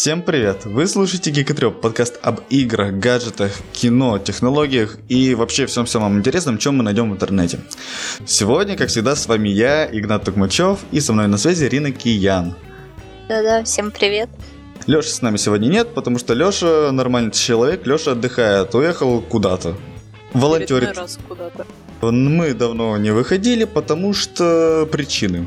Всем привет! Вы слушаете Гикотреп, подкаст об играх, гаджетах, кино, технологиях и вообще всем самом интересном, чем мы найдем в интернете. Сегодня, как всегда, с вами я, Игнат Токмачев, и со мной на связи Ирина Киян. Да-да, всем привет. Лёши с нами сегодня нет, потому что Лёша нормальный человек, Лёша отдыхает, уехал куда-то. Волонтерит. раз куда-то. Мы давно не выходили, потому что причины.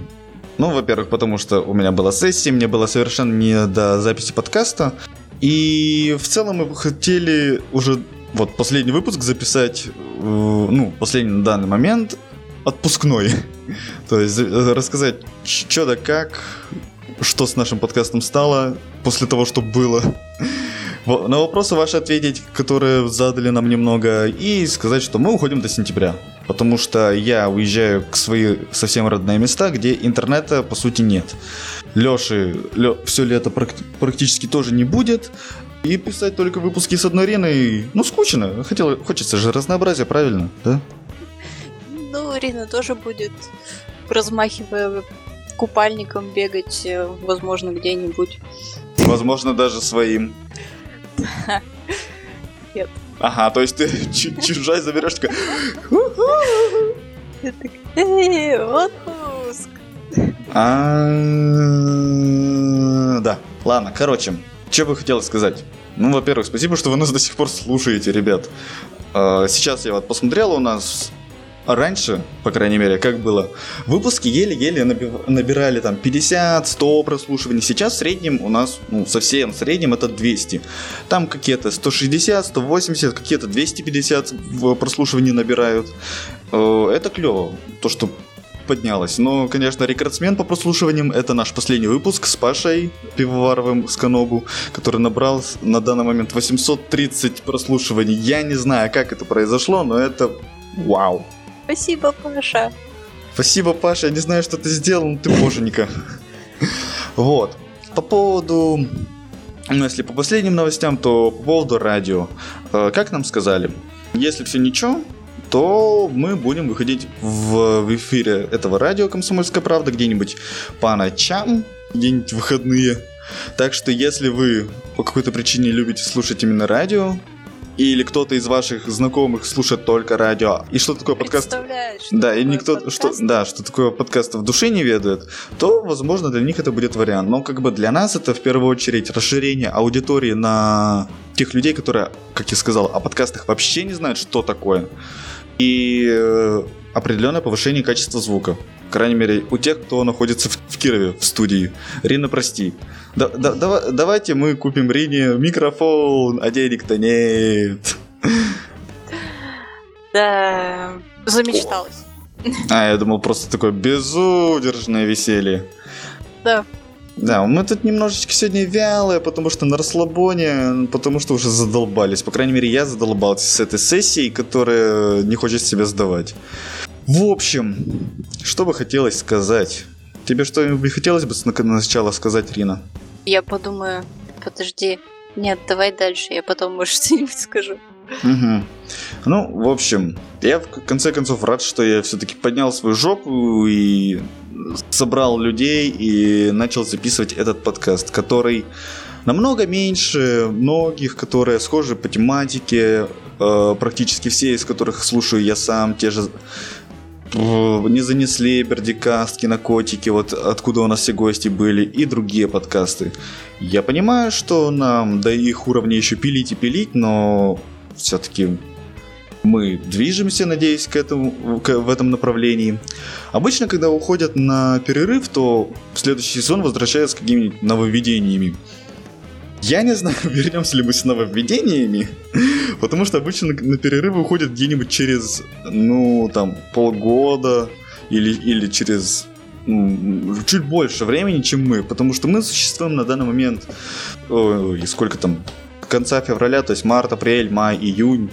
Ну, во-первых, потому что у меня была сессия, мне было совершенно не до записи подкаста. И в целом мы хотели уже вот последний выпуск записать, э, ну, последний на данный момент, отпускной. То есть э, рассказать, что да как, что с нашим подкастом стало после того, что было. На вопросы ваши ответить, которые задали нам немного, и сказать, что мы уходим до сентября потому что я уезжаю к свои совсем родные места, где интернета по сути нет. Леши Лё, все лето практически тоже не будет, и писать только выпуски с одной ареной, ну, скучно. Хотел, хочется же разнообразия, правильно, да? Ну, Арина тоже будет, размахивая купальником, бегать, э, возможно, где-нибудь. Возможно, даже своим. Нет. Ага, то есть ты чужая заберешь, такая... отпуск. А, да, ладно, короче, что бы хотел сказать? Ну, во-первых, спасибо, что вы нас до сих пор слушаете, ребят. А, сейчас я вот посмотрел, у нас раньше, по крайней мере, как было, выпуски еле-еле набирали там 50-100 прослушиваний. Сейчас в среднем у нас, ну, совсем в среднем это 200. Там какие-то 160, 180, какие-то 250 прослушиваний набирают. Э, это клево, то, что поднялось. Но, конечно, рекордсмен по прослушиваниям это наш последний выпуск с Пашей Пивоваровым с Каногу, который набрал на данный момент 830 прослушиваний. Я не знаю, как это произошло, но это вау. Спасибо, Паша. Спасибо, Паша. Я не знаю, что ты сделал, но ты боженька. Вот. По поводу... Ну, если по последним новостям, то по поводу радио. Э, как нам сказали, если все ничего, то мы будем выходить в, в эфире этого радио «Комсомольская правда» где-нибудь по ночам, где-нибудь выходные. Так что если вы по какой-то причине любите слушать именно радио, или кто-то из ваших знакомых слушает только радио, и что такое подкаст... Что да, и никто, что, да, что такое подкаст в душе не ведает, то, возможно, для них это будет вариант. Но как бы для нас это в первую очередь расширение аудитории на тех людей, которые, как я сказал, о подкастах вообще не знают, что такое. И э, определенное повышение качества звука. По крайней мере, у тех, кто находится в, в Кирове, в студии. Рина, прости. Да, да, да, давайте мы купим Рине микрофон, а денег-то нет. Да, замечталась. А, я думал, просто такое безудержное веселье. Да. Да, мы тут немножечко сегодня вялые, потому что на расслабоне, потому что уже задолбались. По крайней мере, я задолбался с этой сессией, которая не хочет себя сдавать. В общем, что бы хотелось сказать? Тебе что-нибудь хотелось бы сначала сказать, Рина? Я подумаю, подожди. Нет, давай дальше, я потом, может, что-нибудь скажу. Угу. Ну, в общем, я в конце концов рад, что я все-таки поднял свою жопу и собрал людей и начал записывать этот подкаст, который намного меньше многих, которые схожи по тематике, э, практически все из которых слушаю я сам, те же не занесли Бердикаст, Кинокотики, вот откуда у нас все гости были, и другие подкасты. Я понимаю, что нам до их уровня еще пилить и пилить, но все-таки мы движемся, надеюсь, к этому, к, в этом направлении. Обычно, когда уходят на перерыв, то в следующий сезон возвращаются с какими-нибудь нововведениями. Я не знаю, вернемся ли мы с нововведениями, потому что обычно на перерывы уходят где-нибудь через, ну, там, полгода или, или через ну, чуть больше времени, чем мы, потому что мы существуем на данный момент, ой, сколько там, конца февраля, то есть март, апрель, май, июнь,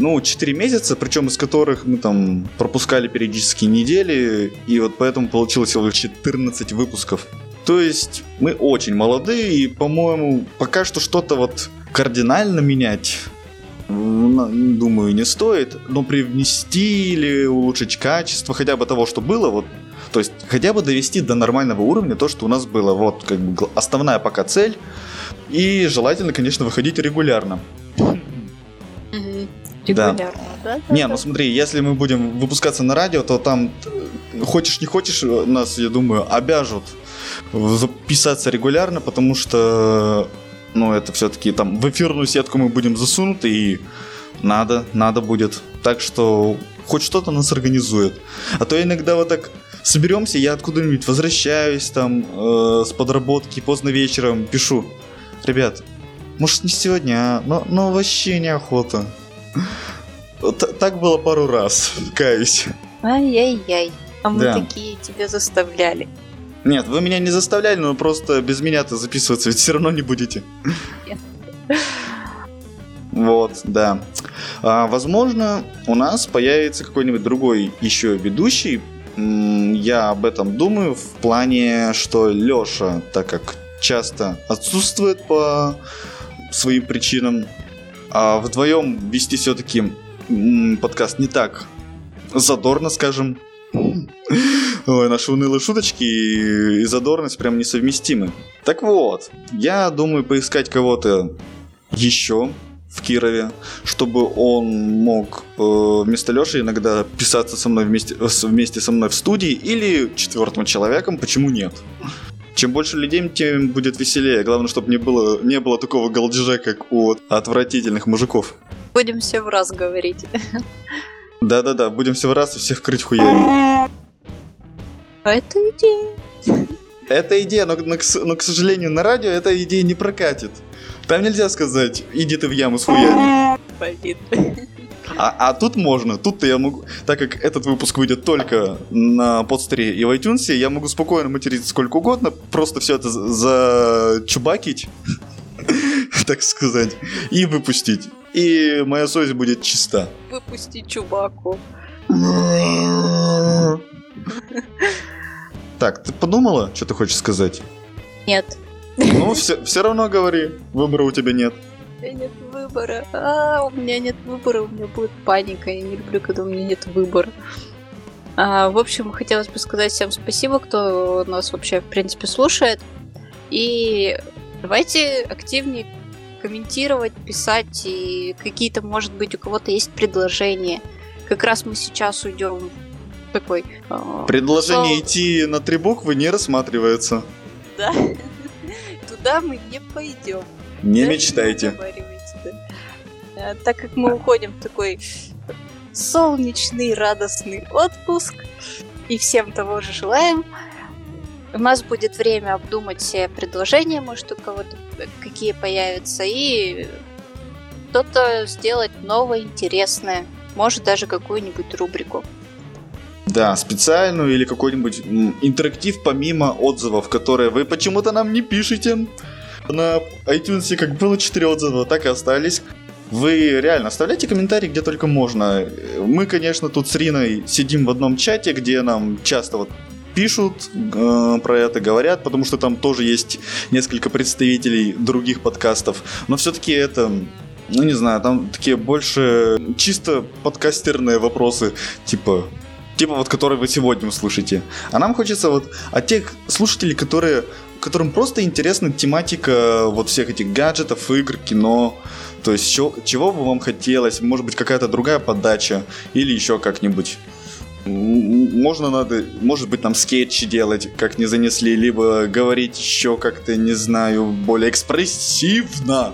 ну, 4 месяца, причем из которых мы там пропускали периодически недели, и вот поэтому получилось всего 14 выпусков. То есть мы очень молодые, и, по-моему, пока что что-то вот кардинально менять думаю, не стоит, но привнести или улучшить качество хотя бы того, что было, вот, то есть хотя бы довести до нормального уровня то, что у нас было, вот, как бы основная пока цель, И желательно, конечно, выходить регулярно. Регулярно, да? да, Не, ну смотри, если мы будем выпускаться на радио, то там хочешь не хочешь, нас, я думаю, обяжут записаться регулярно, потому что, ну, это все-таки там в эфирную сетку мы будем засунуты, и надо, надо будет. Так что хоть что-то нас организует. А то иногда вот так соберемся, я откуда-нибудь возвращаюсь там э, с подработки поздно вечером, пишу, ребят, может не сегодня, а? Но, но вообще неохота. Так было пару раз, каюсь. Ай-яй-яй. А мы Да. такие тебя заставляли. Нет, вы меня не заставляли, но просто без меня-то записываться ведь все равно не будете. Нет. Вот, да. А, возможно, у нас появится какой-нибудь другой еще ведущий. Я об этом думаю в плане, что Леша, так как часто отсутствует по своим причинам, а вдвоем вести все-таки подкаст не так задорно, скажем. Ой, наши унылые шуточки и задорность прям несовместимы. Так вот, я думаю поискать кого-то еще в Кирове, чтобы он мог э, вместо Леши иногда писаться со мной вместе, э, вместе со мной в студии или четвертым человеком, почему нет? Чем больше людей, тем будет веселее. Главное, чтобы не было, не было такого голдежа, как у отвратительных мужиков. Будем все в раз говорить. Да-да-да, будем все в раз и всех крыть хуями. Это идея. Это идея, но, но, но, к сожалению, на радио эта идея не прокатит. Там нельзя сказать, иди ты в яму с хуями. Блин. А, а тут можно. Тут-то я могу... Так как этот выпуск выйдет только на подстере и в iTunes, я могу спокойно материться сколько угодно, просто все это за- зачубакить, так сказать, и выпустить. И моя совесть будет чиста. Выпусти чубаку. Так, ты подумала, что ты хочешь сказать? Нет. Ну, все, все равно говори, выбора у тебя нет. У меня нет выбора. А, у меня нет выбора, у меня будет паника. Я не люблю, когда у меня нет выбора. А, в общем, хотелось бы сказать всем спасибо, кто нас вообще, в принципе, слушает. И давайте активнее комментировать, писать. И какие-то, может быть, у кого-то есть предложения. Как раз мы сейчас уйдем в такой... а, Предложение Ну. идти на три буквы не рассматривается. Да. Туда мы не пойдем. Не Даже мечтайте. да. А, Так как мы уходим в такой солнечный, радостный отпуск, и всем того же желаем, у нас будет время обдумать все предложения, может, у кого-то какие появятся, и что-то сделать новое, интересное. Может, даже какую-нибудь рубрику. Да, специальную или какой-нибудь интерактив помимо отзывов, которые вы почему-то нам не пишете. На iTunes как было 4 отзыва, так и остались. Вы реально оставляйте комментарии где только можно. Мы, конечно, тут с Риной сидим в одном чате, где нам часто вот пишут э, про это, говорят, потому что там тоже есть несколько представителей других подкастов. Но все-таки это, ну не знаю, там такие больше чисто подкастерные вопросы, типа типа вот который вы сегодня услышите. А нам хочется вот от тех слушателей, которые которым просто интересна тематика вот всех этих гаджетов, игр, кино, то есть чё- чего бы вам хотелось, может быть какая-то другая подача или еще как-нибудь. Можно надо, может быть, нам скетчи делать, как не занесли, либо говорить еще как-то, не знаю, более экспрессивно.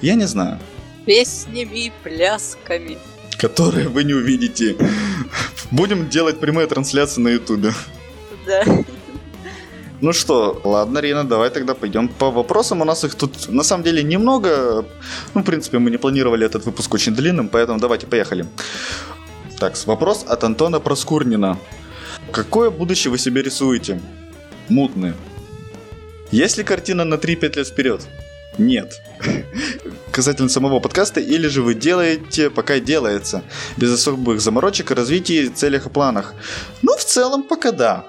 Я не знаю. Песнями и плясками. Которые вы не увидите. Будем делать прямые трансляции на ютубе. Да. Ну что, ладно, Рина, давай тогда пойдем по вопросам. У нас их тут на самом деле немного. Ну, в принципе, мы не планировали этот выпуск очень длинным, поэтому давайте поехали. Так, вопрос от Антона Проскурнина. Какое будущее вы себе рисуете? Мутное. Есть ли картина на 3-5 лет вперед? Нет. Касательно самого подкаста, или же вы делаете, пока делается, без особых заморочек, развития, целях и планах? Ну, в целом, пока да.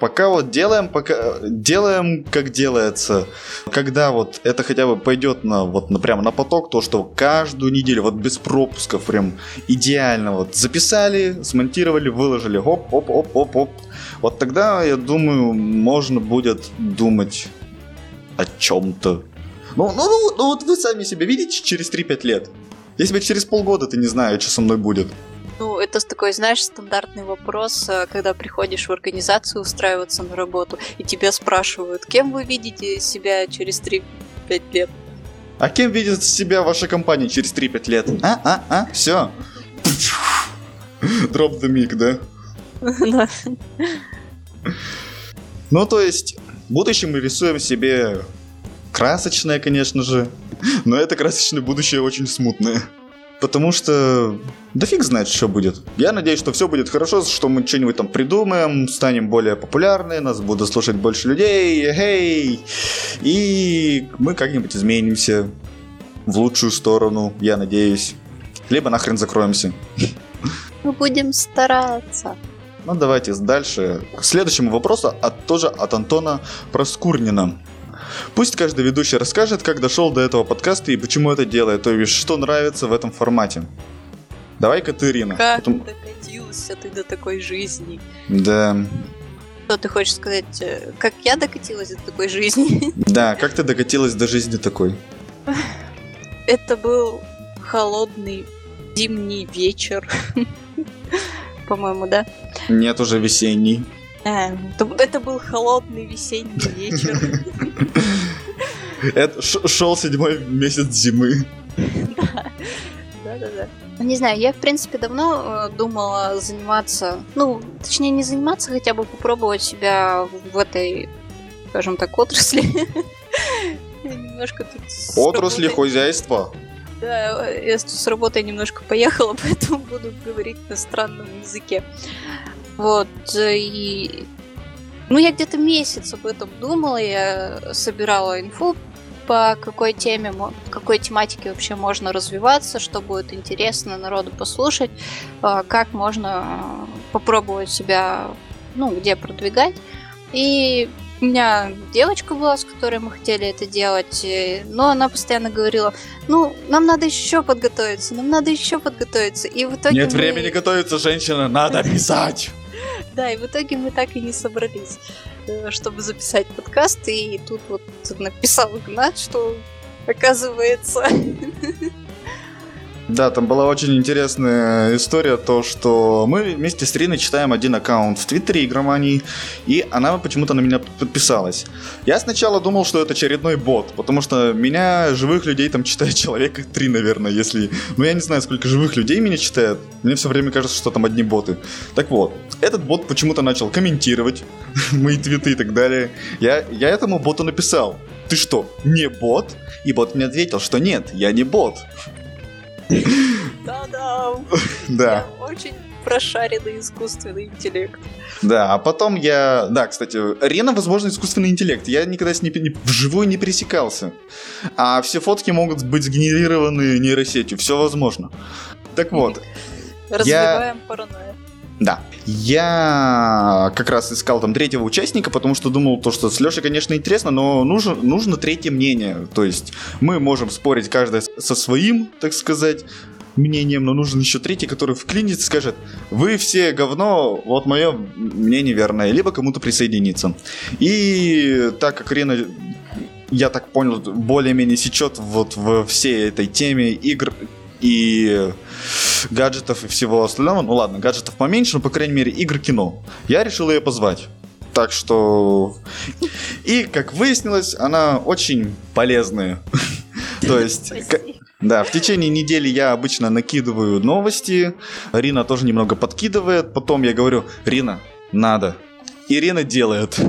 Пока вот делаем, пока делаем, как делается. Когда вот это хотя бы пойдет на вот на, прямо на поток, то что каждую неделю вот без пропусков прям идеально вот записали, смонтировали, выложили, оп, оп, оп, оп, оп. Вот тогда я думаю можно будет думать о чем-то. Ну, ну, ну, ну вот вы сами себя видите через 3-5 лет. Если бы через полгода ты не знаешь, что со мной будет. Это такой, знаешь, стандартный вопрос, э, когда приходишь в организацию устраиваться на работу, и тебя спрашивают, кем вы видите себя через 3-5 лет? А кем видит себя ваша компания через 3-5 лет? А, а, а, все. Дроп the mic, да? Ну, то есть, в будущем мы рисуем себе красочное, конечно же, но это красочное будущее очень смутное. Потому что да фиг знает, что будет. Я надеюсь, что все будет хорошо, что мы что-нибудь там придумаем, станем более популярны, нас будут слушать больше людей, эй, и мы как-нибудь изменимся в лучшую сторону, я надеюсь. Либо нахрен закроемся. Мы будем стараться. Ну, давайте дальше. К следующему вопросу от, тоже от Антона Проскурнина. Пусть каждый ведущий расскажет, как дошел до этого подкаста и почему это делает, то есть что нравится в этом формате. Давай-ка ты, Ирина. Как Потом... докатился ты до такой жизни? Да. Что ты хочешь сказать? Э, как я докатилась до такой жизни? Да, как ты докатилась до жизни такой? Это был холодный зимний вечер. По-моему, да? Нет, уже весенний. А, это был холодный весенний вечер. Это шел седьмой месяц зимы. Да, да, да. Ну, не знаю, я, в принципе, давно э, думала заниматься, ну, точнее, не заниматься, хотя бы попробовать себя в этой, скажем так, отрасли. Немножко тут... Отрасли хозяйства? Да, я с работой немножко поехала, поэтому буду говорить на странном языке. Вот, и... Ну, я где-то месяц об этом думала, я собирала инфу по какой теме, какой тематике вообще можно развиваться, что будет интересно народу послушать, а, как можно попробовать себя, ну, где продвигать. И у меня девочка была, с которой мы хотели это делать, но она постоянно говорила, ну, нам надо еще подготовиться, нам надо еще подготовиться. И в итоге Нет мы... времени готовиться, женщина, надо писать! Да, и в итоге мы так и не собрались, э, чтобы записать подкаст, и тут вот написал Игнат, что оказывается Да, там была очень интересная история, то, что мы вместе с Риной читаем один аккаунт в Твиттере игромании, и она почему-то на меня подписалась. Я сначала думал, что это очередной бот, потому что меня, живых людей, там читает человека три, наверное, если... Ну, я не знаю, сколько живых людей меня читает. Мне все время кажется, что там одни боты. Так вот, этот бот почему-то начал комментировать мои твиты и так далее. Я, я этому боту написал. Ты что, не бот? И бот мне ответил, что нет, я не бот. Да-да. Да. Очень прошаренный искусственный интеллект. Да, а потом я... Да, кстати, Рена, возможно, искусственный интеллект. Я никогда с ней не... вживую не пересекался. А все фотки могут быть сгенерированы нейросетью. Все возможно. Так вот. Развиваем я... паранойю. Да. Я как раз искал там третьего участника, потому что думал, то, что с Лешей, конечно, интересно, но нужно, нужно третье мнение. То есть мы можем спорить каждый со своим, так сказать, мнением, но нужен еще третий, который вклинится и скажет, вы все говно, вот мое мнение верное, либо кому-то присоединиться. И так как Рена я так понял, более-менее сечет вот в всей этой теме игр и гаджетов и всего остального. Ну ладно, гаджетов поменьше, но, по крайней мере, игр кино. Я решил ее позвать. Так что... И, как выяснилось, она очень полезная. То есть... Да, в течение недели я обычно накидываю новости, Рина тоже немного подкидывает, потом я говорю, Рина, надо. Ирина делает.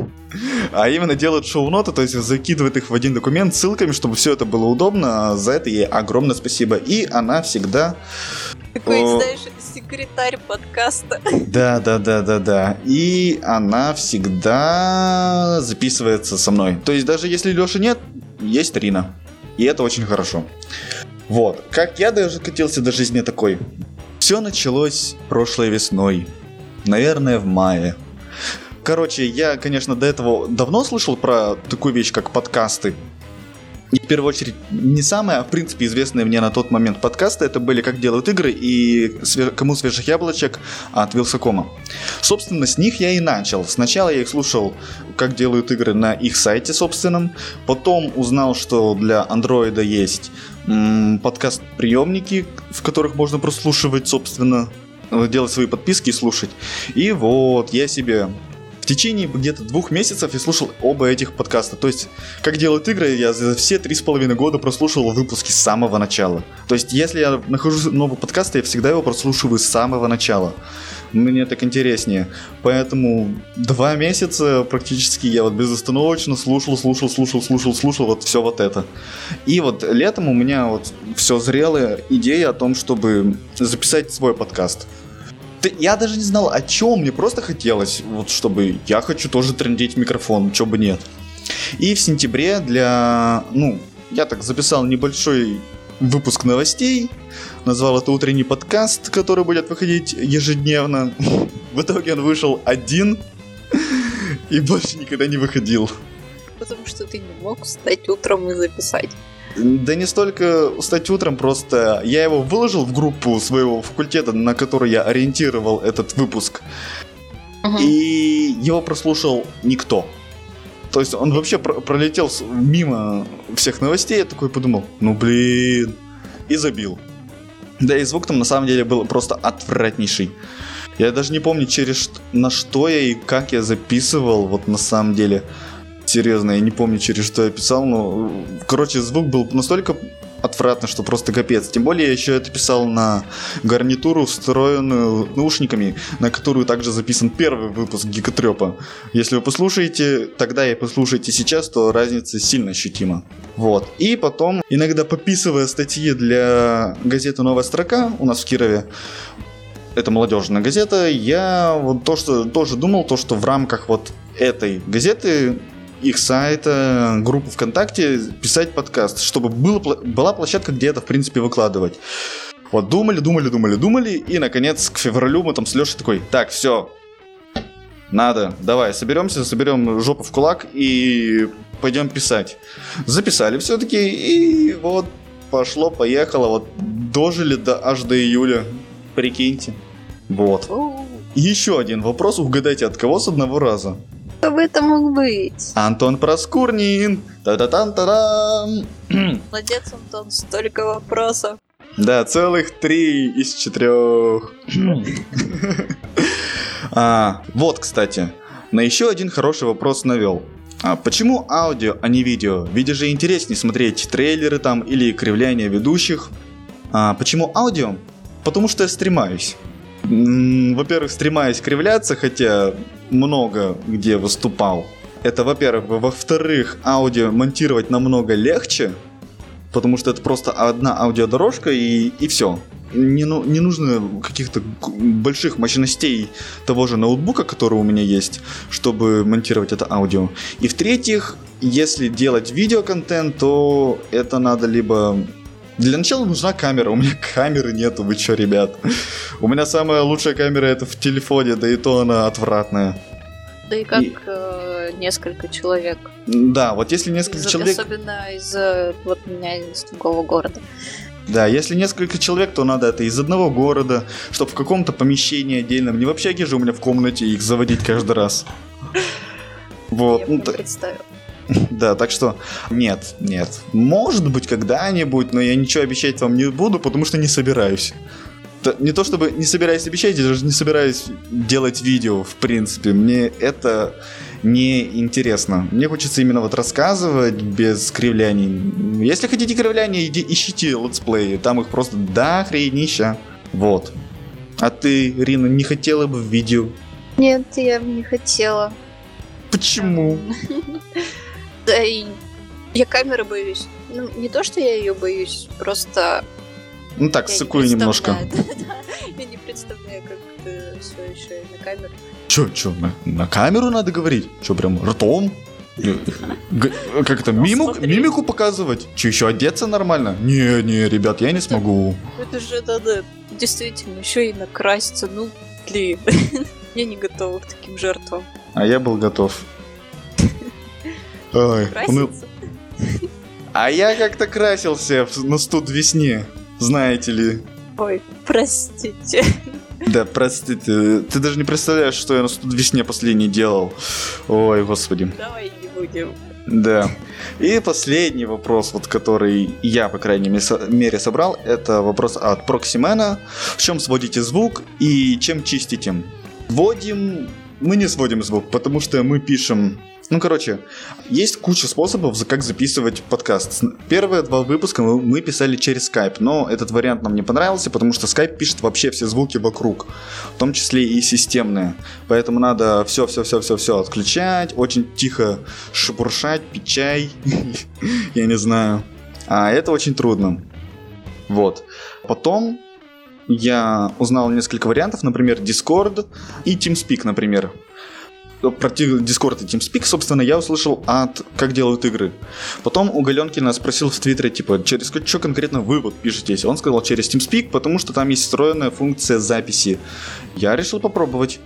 А именно делает шоу-ноты, то есть закидывает их в один документ ссылками, чтобы все это было удобно. За это ей огромное спасибо. И она всегда... Такой, О... знаешь, секретарь подкаста. Да, да, да, да, да. И она всегда записывается со мной. То есть даже если Леши нет, есть Рина. И это очень хорошо. Вот. Как я даже катился до жизни такой. Все началось прошлой весной. Наверное, в мае. Короче, я, конечно, до этого давно слышал про такую вещь, как подкасты. И в первую очередь не самые, а в принципе известные мне на тот момент подкасты это были «Как делают игры» и «Кому свежих яблочек» от Вилсакома. Собственно, с них я и начал. Сначала я их слушал «Как делают игры» на их сайте собственном, потом узнал, что для андроида есть подкаст-приемники, в которых можно прослушивать, собственно, делать свои подписки и слушать. И вот я себе течение где-то двух месяцев я слушал оба этих подкаста. То есть, как делают игры, я за все три с половиной года прослушивал выпуски с самого начала. То есть, если я нахожу новый подкаст, я всегда его прослушиваю с самого начала. Мне так интереснее. Поэтому два месяца практически я вот безостановочно слушал, слушал, слушал, слушал, слушал вот все вот это. И вот летом у меня вот все зрелая идея о том, чтобы записать свой подкаст я даже не знал, о чем мне просто хотелось, вот чтобы я хочу тоже трендить микрофон, чего бы нет. И в сентябре для, ну, я так записал небольшой выпуск новостей, назвал это утренний подкаст, который будет выходить ежедневно. В итоге он вышел один и больше никогда не выходил. Потому что ты не мог встать утром и записать. Да не столько устать утром, просто я его выложил в группу своего факультета, на которой я ориентировал этот выпуск. Угу. И его прослушал никто. То есть он вообще про- пролетел мимо всех новостей, я такой подумал, ну блин, и забил. Да и звук там на самом деле был просто отвратнейший. Я даже не помню, через на что я и как я записывал, вот на самом деле. Серьезно, я не помню, через что я писал, но, короче, звук был настолько отвратно, что просто капец. Тем более я еще это писал на гарнитуру, встроенную наушниками, на которую также записан первый выпуск Гикотрепа. Если вы послушаете тогда и послушаете сейчас, то разница сильно ощутима. Вот. И потом, иногда пописывая статьи для газеты «Новая строка» у нас в Кирове, это молодежная газета, я вот то, что тоже думал, то, что в рамках вот этой газеты их сайта, группу ВКонтакте, писать подкаст, чтобы было, была площадка, где это, в принципе, выкладывать. Вот думали, думали, думали, думали, и, наконец, к февралю мы там с Лешей такой, так, все, надо, давай, соберемся, соберем жопу в кулак и пойдем писать. Записали все-таки, и вот пошло, поехало, вот дожили до, аж до июля, прикиньте. Вот. Еще один вопрос, угадайте, от кого с одного раза? Кто бы это мог быть? Антон Проскурнин. Та-та-тан-та-дам. Молодец, Антон, столько вопросов. Да, целых три из четырех. а, вот, кстати, на еще один хороший вопрос навел. А почему аудио, а не видео? Ведь же интереснее смотреть трейлеры там или кривляние ведущих. А почему аудио? Потому что я стремаюсь. Во-первых, стремаюсь кривляться, хотя много где выступал. Это, во-первых. Во-вторых, аудио монтировать намного легче, потому что это просто одна аудиодорожка и, и все. Не, ну, не нужно каких-то больших мощностей того же ноутбука, который у меня есть, чтобы монтировать это аудио. И в-третьих, если делать видеоконтент, то это надо либо для начала нужна камера. У меня камеры нету, вы чё, ребят? У меня самая лучшая камера это в телефоне, да и то она отвратная. Да и как и... Э, несколько человек. Да, вот если несколько из, человек... Особенно из вот меня из другого города. Да, если несколько человек, то надо это из одного города, чтобы в каком-то помещении отдельном, не в общаге же у меня в комнате их заводить каждый раз. Вот. Я ну, представил. Да, так что нет, нет. Может быть, когда-нибудь, но я ничего обещать вам не буду, потому что не собираюсь. Не то чтобы не собираюсь обещать, я даже не собираюсь делать видео, в принципе. Мне это не интересно. Мне хочется именно вот рассказывать без кривляний. Если хотите кривляния, иди, ищите летсплеи. Там их просто до хренища. Вот. А ты, Рина, не хотела бы в видео? Нет, я бы не хотела. Почему? Да и я камеры боюсь. Ну, не то, что я ее боюсь, просто... Ну так, сыкую немножко. Я не представляю, как ты все еще на камеру. Че, че, на, на камеру надо говорить? Че, прям ртом? Как это, мимику показывать? Че, еще одеться нормально? Не, не, ребят, я не смогу. Это же надо действительно еще и накраситься. Ну, блин, я не готова к таким жертвам. А я был готов. Ой, уныл... А я как-то красился на студ весне, знаете ли. Ой, простите. Да, простите. Ты даже не представляешь, что я на студ весне последний делал. Ой, господи. Давай не будем. Да. И последний вопрос, вот который я, по крайней мере, собрал, это вопрос от Проксимена. В чем сводите звук и чем чистите? Вводим... Мы не сводим звук, потому что мы пишем ну, короче, есть куча способов, как записывать подкаст. Первые два выпуска мы писали через Skype, но этот вариант нам не понравился, потому что Skype пишет вообще все звуки вокруг, в том числе и системные. Поэтому надо все-все-все-все-все отключать, очень тихо шебуршать, пить чай, я не знаю. А это очень трудно. Вот. Потом я узнал несколько вариантов, например, Discord и TeamSpeak, например про Discord и TeamSpeak, собственно, я услышал от «Как делают игры». Потом у Галенкина спросил в Твиттере, типа, через что конкретно вы вот пишетесь? Он сказал, через TeamSpeak, потому что там есть встроенная функция записи. Я решил попробовать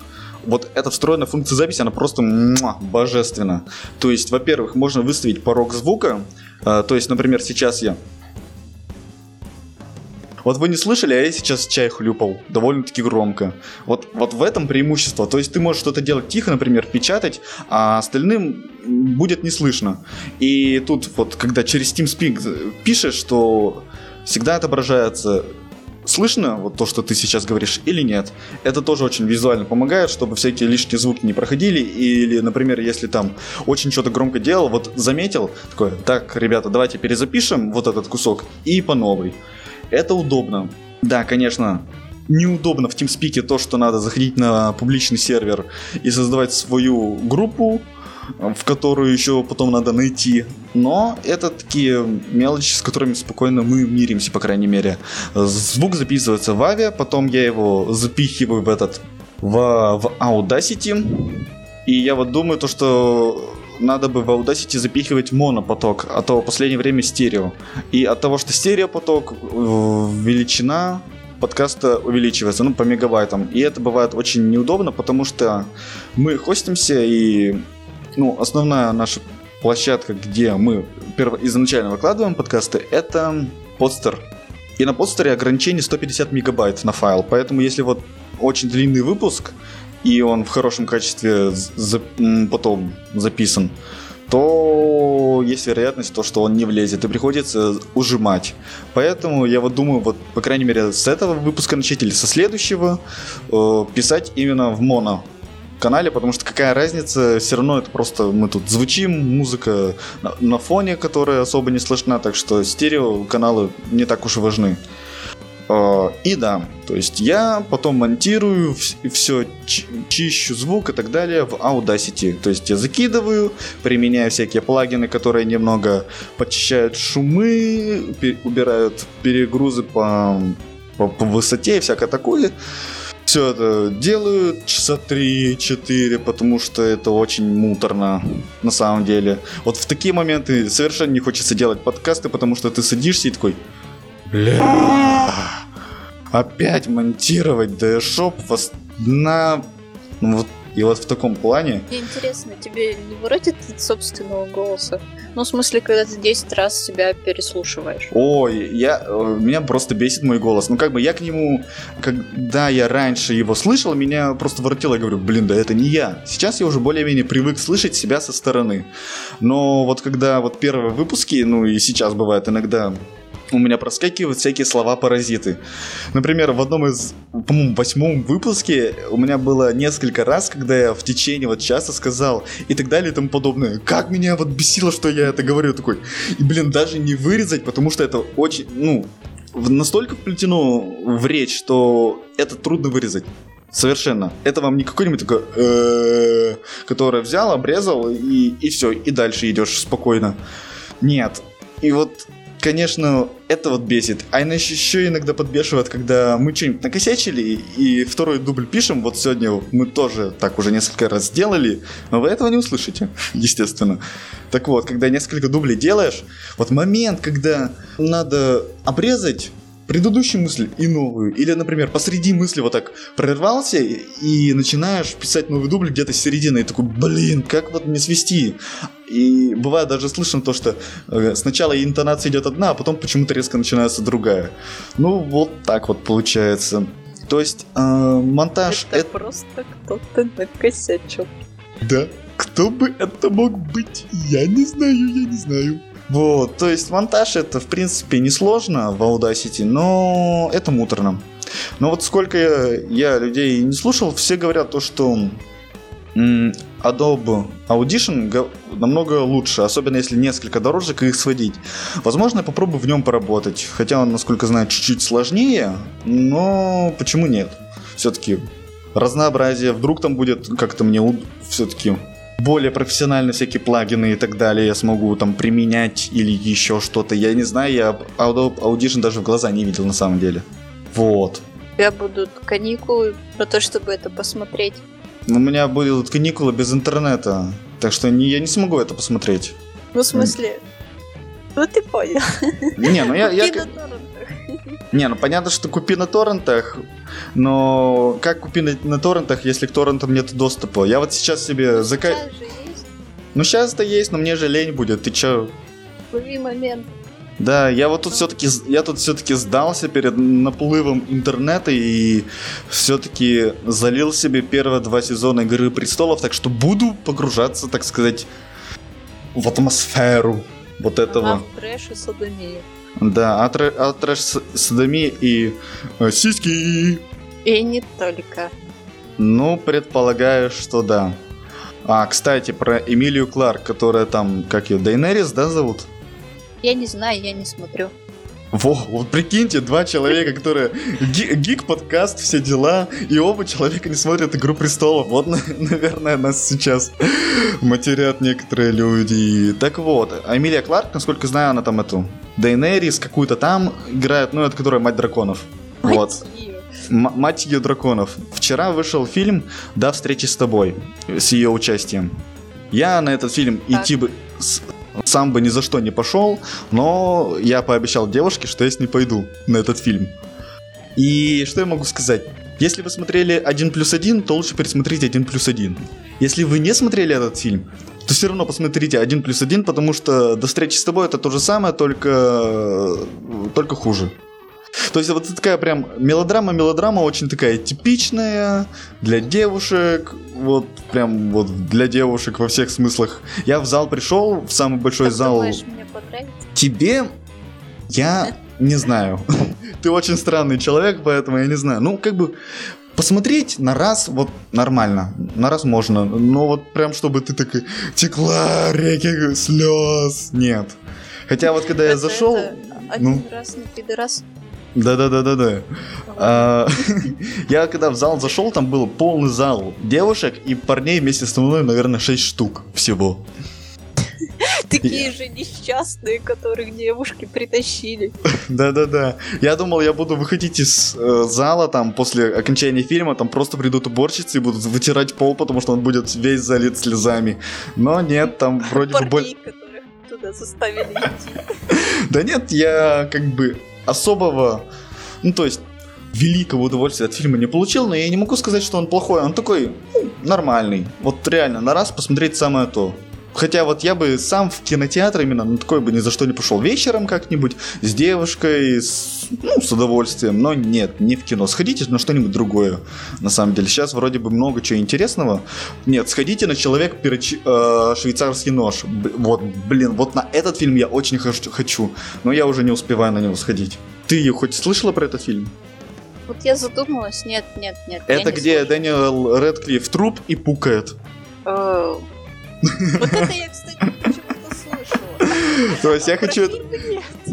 вот эта встроенная функция записи, она просто муа, божественна. То есть, во-первых, можно выставить порог звука. А, то есть, например, сейчас я вот вы не слышали, а я сейчас чай хлюпал довольно-таки громко. Вот, вот в этом преимущество. То есть ты можешь что-то делать тихо, например, печатать, а остальным будет не слышно. И тут вот, когда через TeamSpeak пишешь, что всегда отображается слышно вот то, что ты сейчас говоришь, или нет. Это тоже очень визуально помогает, чтобы всякие лишние звуки не проходили. Или, например, если там очень что-то громко делал, вот заметил, такое, так, ребята, давайте перезапишем вот этот кусок и по новой. Это удобно. Да, конечно, неудобно в TeamSpeak то, что надо заходить на публичный сервер и создавать свою группу, в которую еще потом надо найти. Но это такие мелочи, с которыми спокойно мы миримся, по крайней мере. Звук записывается в Аве, потом я его запихиваю в этот в, в Audacity. И я вот думаю то, что надо бы в Audacity запихивать монопоток, а то в последнее время стерео. И от того, что стереопоток, э, величина подкаста увеличивается, ну, по мегабайтам. И это бывает очень неудобно, потому что мы хостимся, и ну, основная наша площадка, где мы изначально выкладываем подкасты, это подстер. И на подстере ограничение 150 мегабайт на файл, поэтому если вот очень длинный выпуск, и он в хорошем качестве за, потом записан, то есть вероятность, то, что он не влезет, и приходится ужимать. Поэтому я вот думаю, вот, по крайней мере, с этого выпуска начать или со следующего э, писать именно в моно канале, потому что какая разница, все равно это просто мы тут звучим, музыка на, на фоне, которая особо не слышна, так что стерео каналы не так уж и важны. А, и да, то есть я потом монтирую все, чищу звук и так далее в Audacity. То есть я закидываю, применяю всякие плагины, которые немного почищают шумы, убирают перегрузы по, по, по высоте и всякое такое. Все это делаю часа 3-4, потому что это очень муторно на самом деле. Вот в такие моменты совершенно не хочется делать подкасты, потому что ты садишься и такой... Бля, опять монтировать DShop на... Ну, вот, и вот в таком плане... Мне интересно, тебе не воротит от собственного голоса? Ну, в смысле, когда ты 10 раз себя переслушиваешь. Ой, я, э, меня просто бесит мой голос. Ну, как бы я к нему, когда я раньше его слышал, меня просто воротило. Я говорю, блин, да это не я. Сейчас я уже более-менее привык слышать себя со стороны. Но вот когда вот первые выпуски, ну и сейчас бывает иногда у меня проскакивают всякие слова-паразиты. Например, в одном из, по-моему, восьмом выпуске у меня было несколько раз, когда я в течение вот часа сказал и так далее и тому подобное. Как меня вот бесило, что я это говорю такой. И, блин, даже не вырезать, потому что это очень, ну, настолько вплетено в речь, что это трудно вырезать. Совершенно. Это вам не какой-нибудь такой, «Э, который взял, обрезал и, и все, и дальше идешь спокойно. Нет. И вот конечно, это вот бесит. А иначе еще иногда подбешивает, когда мы что-нибудь накосячили и второй дубль пишем. Вот сегодня мы тоже так уже несколько раз сделали, но вы этого не услышите, естественно. Так вот, когда несколько дублей делаешь, вот момент, когда надо обрезать предыдущую мысль и новую. Или, например, посреди мысли вот так прервался и начинаешь писать новый дубль где-то с середины. И такой, блин, как вот не свести? И бывает даже слышно то, что э, сначала интонация идет одна, а потом почему-то резко начинается другая. Ну, вот так вот получается. То есть э, монтаж... Это, это просто кто-то накосячил. Да, кто бы это мог быть? Я не знаю, я не знаю. Вот, то есть монтаж это в принципе несложно в Audacity, но это муторно. Но вот сколько я, людей не слушал, все говорят то, что Adobe Audition намного лучше, особенно если несколько дорожек их сводить. Возможно, я попробую в нем поработать, хотя он, насколько знаю, чуть-чуть сложнее, но почему нет? Все-таки разнообразие, вдруг там будет как-то мне все-таки более профессионально всякие плагины и так далее я смогу там применять или еще что-то. Я не знаю, я Adobe Audition даже в глаза не видел на самом деле. Вот. У тебя будут каникулы про то, чтобы это посмотреть. У меня будут каникулы без интернета, так что не, я не смогу это посмотреть. Ну, в смысле? Ну, ты понял. Не, ну я... я... Не, ну понятно, что купи на торрентах, но как купи на, на торрентах, если к торрентам нет доступа? Я вот сейчас себе зака... Ну сейчас это есть, но мне же лень будет. Ты чё? Лови момент. Да, я вот тут все-таки я тут все-таки сдался перед наплывом интернета и все-таки залил себе первые два сезона Игры престолов, так что буду погружаться, так сказать, в атмосферу вот этого. А в трэш и садомию. Да, от, от трэш садомии и э, сиськи. И не только. Ну, предполагаю, что да. А, кстати, про Эмилию Кларк, которая там, как ее, Дейнерис, да, зовут? Я не знаю, я не смотрю. Во, вот прикиньте, два человека, которые гик-подкаст, все дела, и оба человека не смотрят «Игру престолов». Вот, наверное, нас сейчас матерят некоторые люди. Так вот, а Эмилия Кларк, насколько знаю, она там эту Дейнерис какую-то там играет, ну, это которая мать драконов. Мать вот. мать ее драконов. Вчера вышел фильм «До встречи с тобой» с ее участием. Я на этот фильм так. идти бы сам бы ни за что не пошел, но я пообещал девушке, что я с ней пойду на этот фильм. И что я могу сказать? Если вы смотрели 1 плюс 1, то лучше пересмотрите 1 плюс 1. Если вы не смотрели этот фильм, то все равно посмотрите 1 плюс 1, потому что до встречи с тобой это то же самое, только, только хуже. То есть вот такая прям мелодрама-мелодрама очень такая типичная для девушек, вот прям вот для девушек во всех смыслах. Я в зал пришел, в самый большой как зал. Думаешь, мне Тебе я не знаю. Ты очень странный человек, поэтому я не знаю. Ну, как бы посмотреть на раз вот нормально, на раз можно, но вот прям чтобы ты такой текла реки слез, нет. Хотя вот когда я зашел, один ну, раз на пидорас да-да-да-да-да. А, я когда в зал зашел, там был полный зал девушек и парней вместе со мной, наверное, 6 штук всего. Такие же несчастные, которых девушки притащили. Да-да-да. Я думал, я буду выходить из э, зала там после окончания фильма, там просто придут уборщицы и будут вытирать пол, потому что он будет весь залит слезами. Но нет, там вроде бы... Парней, которых туда заставили идти. Да нет, я как бы особого, ну то есть великого удовольствия от фильма не получил, но я не могу сказать, что он плохой, он такой ну, нормальный. Вот реально, на раз посмотреть самое то. Хотя вот я бы сам в кинотеатр именно на такой бы ни за что не пошел. Вечером как-нибудь с девушкой, с, ну, с удовольствием. Но нет, не в кино. Сходите на что-нибудь другое. На самом деле. Сейчас вроде бы много чего интересного. Нет, сходите на человек переч... э, швейцарский нож. Вот, блин, вот на этот фильм я очень хочу. Но я уже не успеваю на него сходить. Ты хоть слышала про этот фильм? Вот я задумалась, нет, нет, нет. Это где слушаю. Дэниел Редклифф труп и пукает. Э, вот это я, кстати, почему-то слышала. То есть я хочу...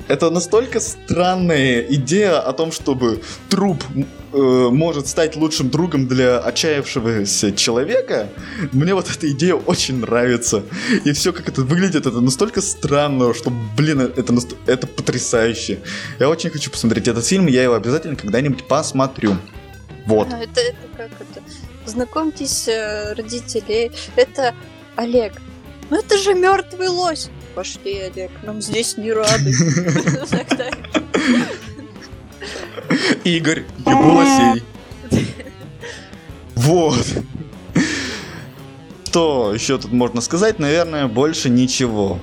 Это настолько странная идея о том, чтобы труп э, может стать лучшим другом для отчаявшегося человека. Мне вот эта идея очень нравится. И все, как это выглядит, это настолько странно, что, блин, это, это потрясающе. Я очень хочу посмотреть этот фильм, я его обязательно когда-нибудь посмотрю. Вот. А, это, это как это? Знакомьтесь, э, родители. Это Олег, ну это же мертвый лось. Пошли, Олег, нам здесь не рады. Игорь, Ебулосей. Вот. Что еще тут можно сказать? Наверное, больше ничего.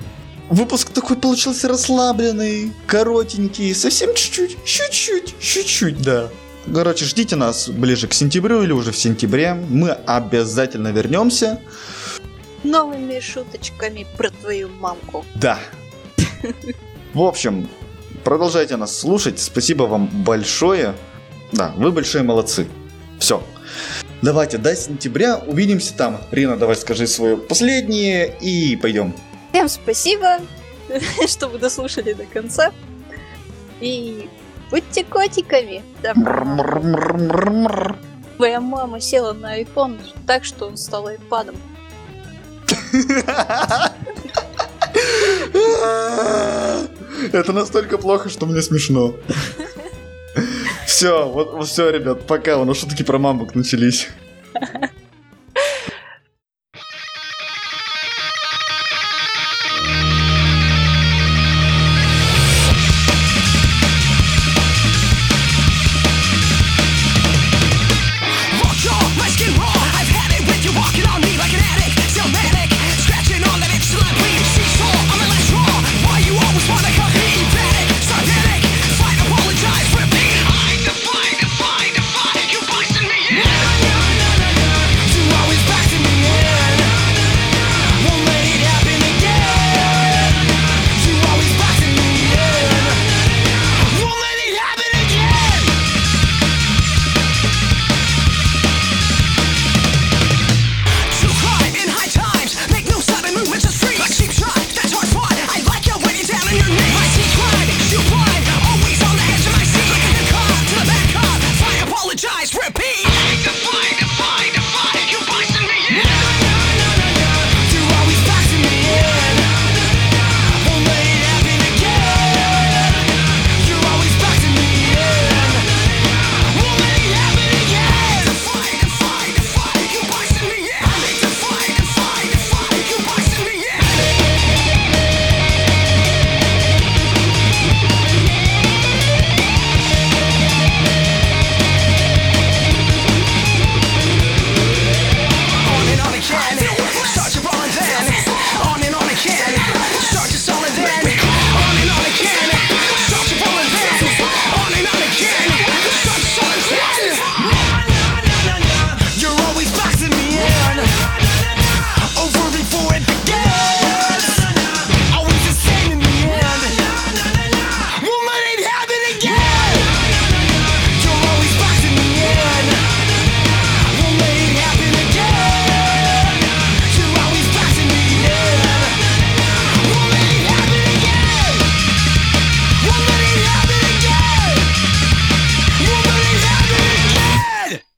Выпуск такой получился расслабленный, коротенький, совсем чуть-чуть, чуть-чуть, чуть-чуть, да. Короче, ждите нас ближе к сентябрю или уже в сентябре. Мы обязательно вернемся. Новыми шуточками про твою мамку. Да. В общем, продолжайте нас слушать. Спасибо вам большое. Да, вы большие молодцы. Все. Давайте до сентября увидимся там. Рина, давай скажи свое последнее и пойдем. Всем спасибо, что вы дослушали до конца. И будьте котиками. Да. Моя мама села на iPhone так, что он стал айпадом. Это настолько плохо, что мне смешно. Все, вот все, ребят, пока. У нас шутки про мамок начались.